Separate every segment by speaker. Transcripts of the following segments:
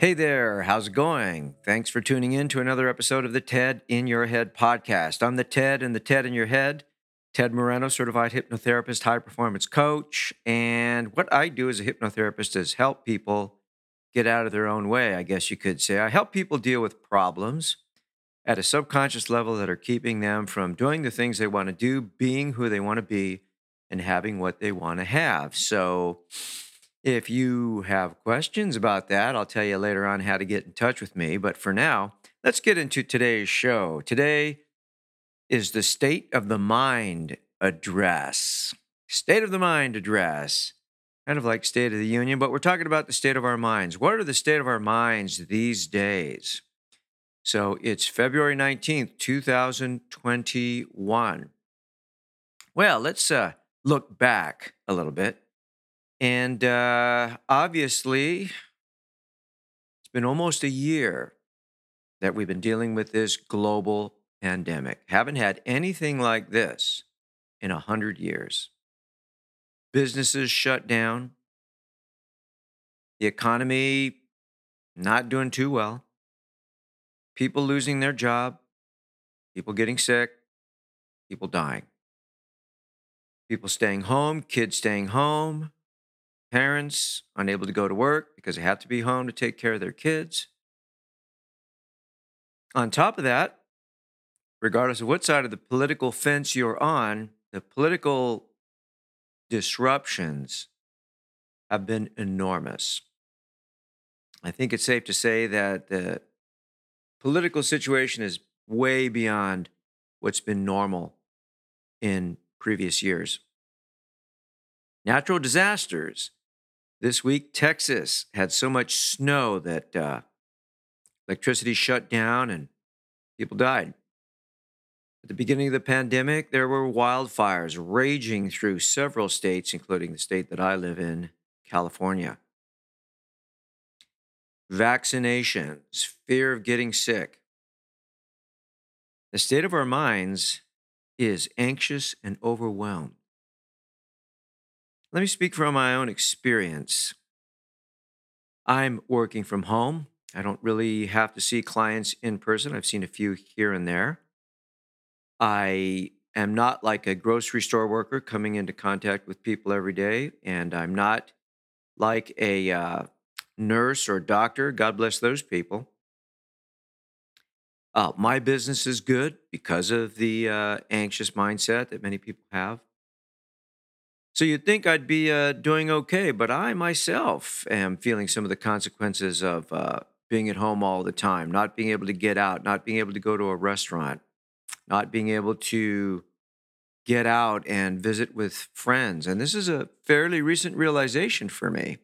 Speaker 1: Hey there, how's it going? Thanks for tuning in to another episode of the TED in Your Head podcast. I'm the TED and the TED in Your Head, Ted Moreno, certified hypnotherapist, high performance coach. And what I do as a hypnotherapist is help people get out of their own way, I guess you could say. I help people deal with problems at a subconscious level that are keeping them from doing the things they want to do, being who they want to be, and having what they want to have. So, if you have questions about that, I'll tell you later on how to get in touch with me. But for now, let's get into today's show. Today is the State of the Mind address. State of the Mind address. Kind of like State of the Union, but we're talking about the state of our minds. What are the state of our minds these days? So it's February 19th, 2021. Well, let's uh, look back a little bit and uh, obviously, it's been almost a year that we've been dealing with this global pandemic. Haven't had anything like this in a hundred years. Businesses shut down. The economy not doing too well. People losing their job. People getting sick. People dying. People staying home. Kids staying home parents unable to go to work because they have to be home to take care of their kids. On top of that, regardless of what side of the political fence you're on, the political disruptions have been enormous. I think it's safe to say that the political situation is way beyond what's been normal in previous years. Natural disasters this week, Texas had so much snow that uh, electricity shut down and people died. At the beginning of the pandemic, there were wildfires raging through several states, including the state that I live in, California. Vaccinations, fear of getting sick. The state of our minds is anxious and overwhelmed. Let me speak from my own experience. I'm working from home. I don't really have to see clients in person. I've seen a few here and there. I am not like a grocery store worker coming into contact with people every day, and I'm not like a uh, nurse or doctor. God bless those people. Uh, my business is good because of the uh, anxious mindset that many people have. So you'd think I'd be uh, doing okay, but I myself am feeling some of the consequences of uh, being at home all the time, not being able to get out, not being able to go to a restaurant, not being able to get out and visit with friends. And this is a fairly recent realization for me.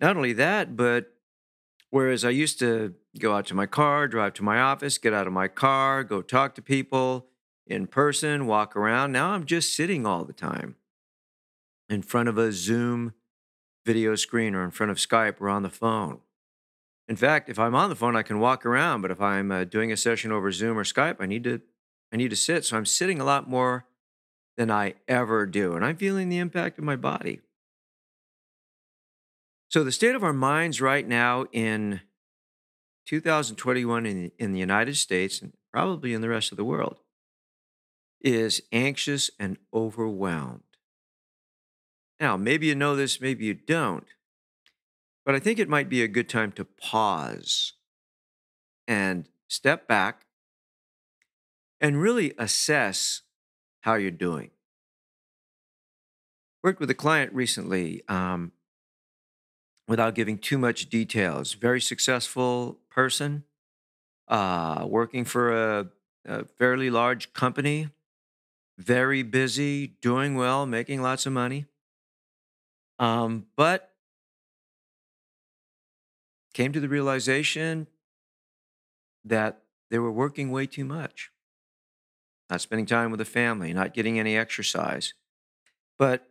Speaker 1: Not only that, but whereas I used to go out to my car, drive to my office, get out of my car, go talk to people in person, walk around, now I'm just sitting all the time in front of a Zoom video screen or in front of Skype or on the phone. In fact, if I'm on the phone, I can walk around, but if I'm uh, doing a session over Zoom or Skype, I need to I need to sit. So I'm sitting a lot more than I ever do, and I'm feeling the impact of my body. So the state of our minds right now in 2021 in, in the United States and probably in the rest of the world is anxious and overwhelmed. Now, maybe you know this, maybe you don't, but I think it might be a good time to pause and step back and really assess how you're doing. Worked with a client recently um, without giving too much details. Very successful person, uh, working for a, a fairly large company, very busy, doing well, making lots of money. Um, but came to the realization that they were working way too much, not spending time with the family, not getting any exercise. But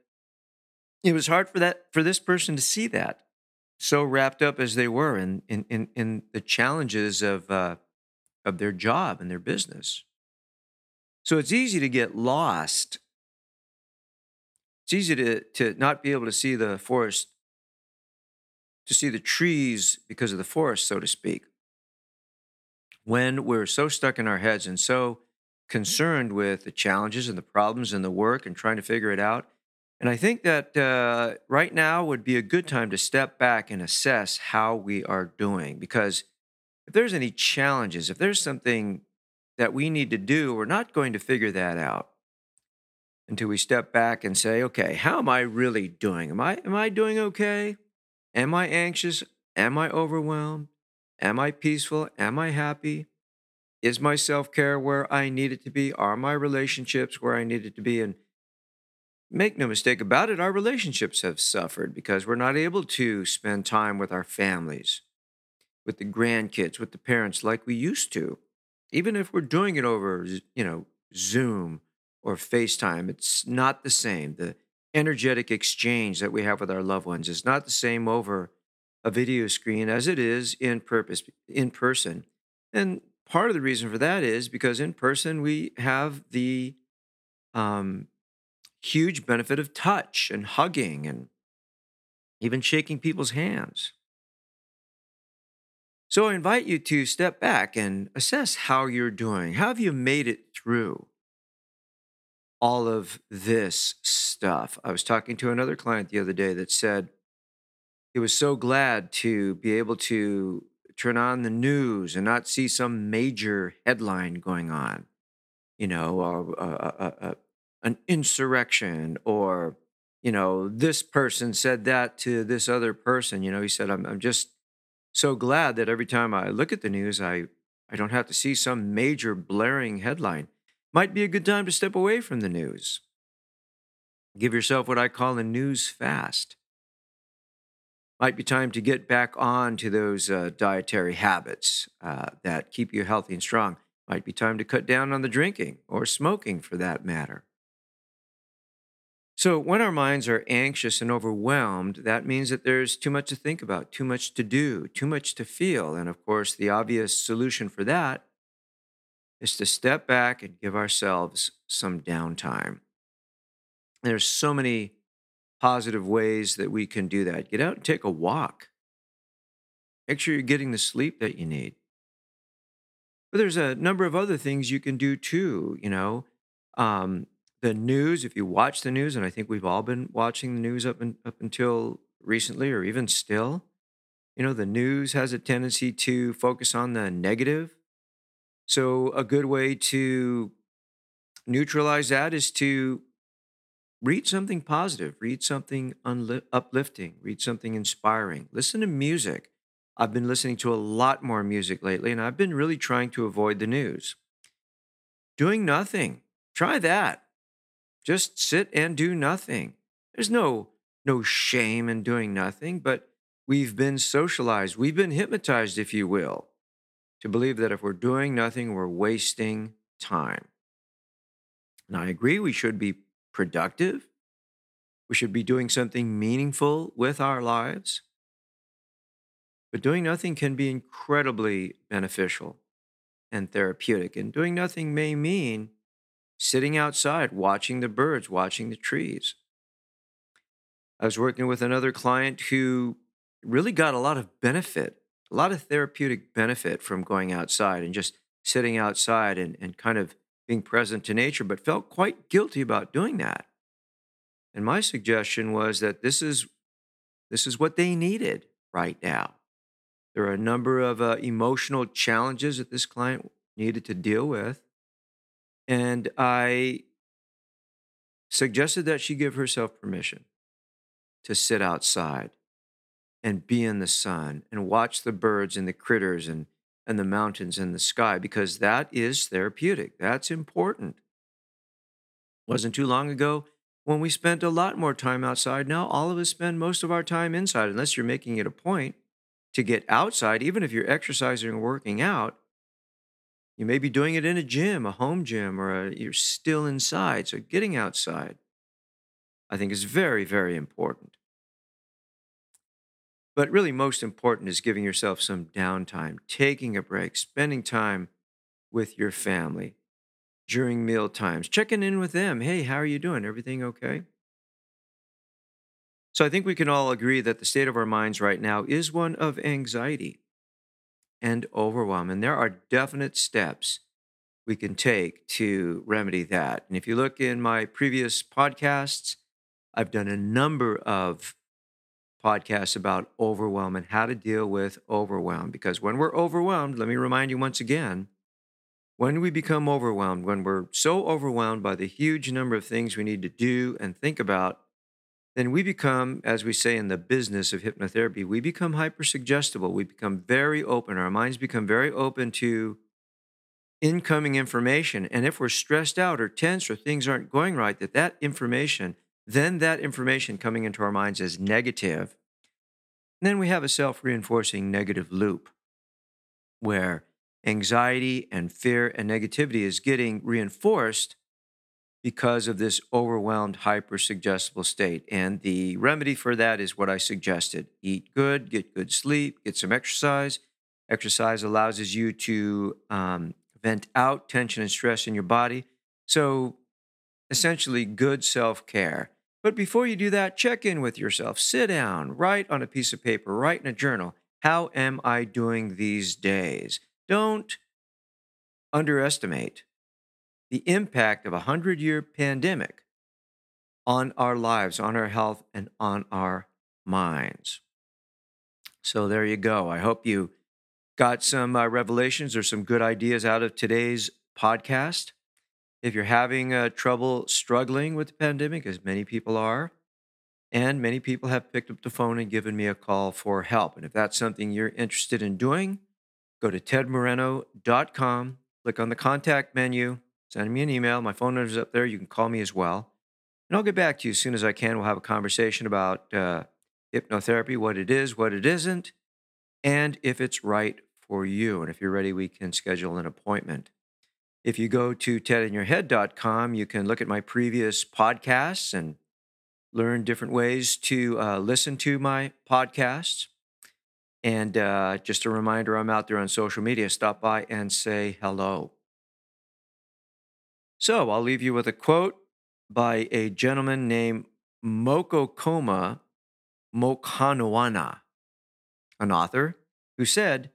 Speaker 1: it was hard for that for this person to see that, so wrapped up as they were in in in, in the challenges of uh, of their job and their business. So it's easy to get lost. It's easy to to not be able to see the forest, to see the trees because of the forest, so to speak when we're so stuck in our heads and so concerned with the challenges and the problems and the work and trying to figure it out. And I think that uh, right now would be a good time to step back and assess how we are doing. Because if there's any challenges, if there's something that we need to do, we're not going to figure that out until we step back and say, okay, how am I really doing? Am I, am I doing okay? Am I anxious? Am I overwhelmed? Am I peaceful? Am I happy? Is my self care where I need it to be? Are my relationships where I need it to be? And make no mistake about it, our relationships have suffered because we're not able to spend time with our families, with the grandkids, with the parents like we used to. Even if we're doing it over, you know, Zoom or FaceTime, it's not the same. The energetic exchange that we have with our loved ones is not the same over a video screen as it is in purpose in person. And part of the reason for that is because in person we have the um, huge benefit of touch and hugging and even shaking people's hands. So I invite you to step back and assess how you're doing. How have you made it through all of this stuff? I was talking to another client the other day that said, he was so glad to be able to turn on the news and not see some major headline going on, you know, or uh, uh, uh, an insurrection or, you know, this person said that to this other person. You know, he said, I'm, I'm just so glad that every time I look at the news, I, I don't have to see some major blaring headline. Might be a good time to step away from the news. Give yourself what I call a news fast might be time to get back on to those uh, dietary habits uh, that keep you healthy and strong. Might be time to cut down on the drinking or smoking for that matter. So, when our minds are anxious and overwhelmed, that means that there's too much to think about, too much to do, too much to feel. And of course, the obvious solution for that is to step back and give ourselves some downtime. There's so many positive ways that we can do that. Get out and take a walk. Make sure you're getting the sleep that you need. But there's a number of other things you can do too. You know, um, the news. If you watch the news, and I think we've all been watching the news up and up until recently, or even still, you know, the news has a tendency to focus on the negative. So a good way to neutralize that is to read something positive, read something unli- uplifting, read something inspiring, listen to music. I've been listening to a lot more music lately, and I've been really trying to avoid the news. Doing nothing, try that. Just sit and do nothing. There's no no shame in doing nothing, but we've been socialized, we've been hypnotized, if you will, to believe that if we're doing nothing, we're wasting time. And I agree we should be productive. We should be doing something meaningful with our lives. But doing nothing can be incredibly beneficial and therapeutic. And doing nothing may mean sitting outside, watching the birds, watching the trees. I was working with another client who really got a lot of benefit, a lot of therapeutic benefit from going outside and just sitting outside and, and kind of being present to nature, but felt quite guilty about doing that. And my suggestion was that this is this is what they needed right now. There are a number of uh, emotional challenges that this client needed to deal with. And I suggested that she give herself permission to sit outside and be in the sun and watch the birds and the critters and and the mountains and the sky because that is therapeutic. That's important. Wasn't too long ago when we spent a lot more time outside. Now all of us spend most of our time inside, unless you're making it a point to get outside, even if you're exercising or working out. You may be doing it in a gym, a home gym, or a, you're still inside. So getting outside, I think, is very, very important. But really, most important is giving yourself some downtime, taking a break, spending time with your family during meal times, checking in with them. Hey, how are you doing? Everything okay? So I think we can all agree that the state of our minds right now is one of anxiety and overwhelm. And there are definite steps we can take to remedy that. And if you look in my previous podcasts, I've done a number of podcasts about overwhelm and how to deal with overwhelm. Because when we're overwhelmed, let me remind you once again, when we become overwhelmed, when we're so overwhelmed by the huge number of things we need to do and think about, then we become, as we say in the business of hypnotherapy, we become hypersuggestible. We become very open. Our minds become very open to incoming information. And if we're stressed out or tense or things aren't going right, that that information then that information coming into our minds is negative. Then we have a self reinforcing negative loop where anxiety and fear and negativity is getting reinforced because of this overwhelmed, hypersuggestible state. And the remedy for that is what I suggested eat good, get good sleep, get some exercise. Exercise allows you to um, vent out tension and stress in your body. So, essentially, good self care. But before you do that, check in with yourself. Sit down, write on a piece of paper, write in a journal. How am I doing these days? Don't underestimate the impact of a 100 year pandemic on our lives, on our health, and on our minds. So there you go. I hope you got some uh, revelations or some good ideas out of today's podcast. If you're having uh, trouble struggling with the pandemic, as many people are, and many people have picked up the phone and given me a call for help. And if that's something you're interested in doing, go to tedmoreno.com, click on the contact menu, send me an email. My phone number is up there. You can call me as well. And I'll get back to you as soon as I can. We'll have a conversation about uh, hypnotherapy, what it is, what it isn't, and if it's right for you. And if you're ready, we can schedule an appointment. If you go to tedinyourhead.com, you can look at my previous podcasts and learn different ways to uh, listen to my podcasts. And uh, just a reminder, I'm out there on social media. Stop by and say hello. So I'll leave you with a quote by a gentleman named Mokokoma Mokhonoana, an author who said,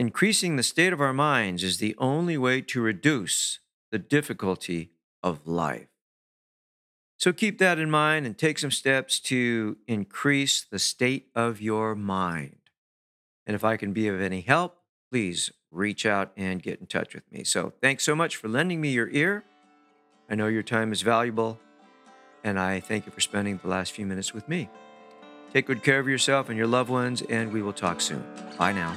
Speaker 1: Increasing the state of our minds is the only way to reduce the difficulty of life. So keep that in mind and take some steps to increase the state of your mind. And if I can be of any help, please reach out and get in touch with me. So thanks so much for lending me your ear. I know your time is valuable, and I thank you for spending the last few minutes with me. Take good care of yourself and your loved ones, and we will talk soon. Bye now.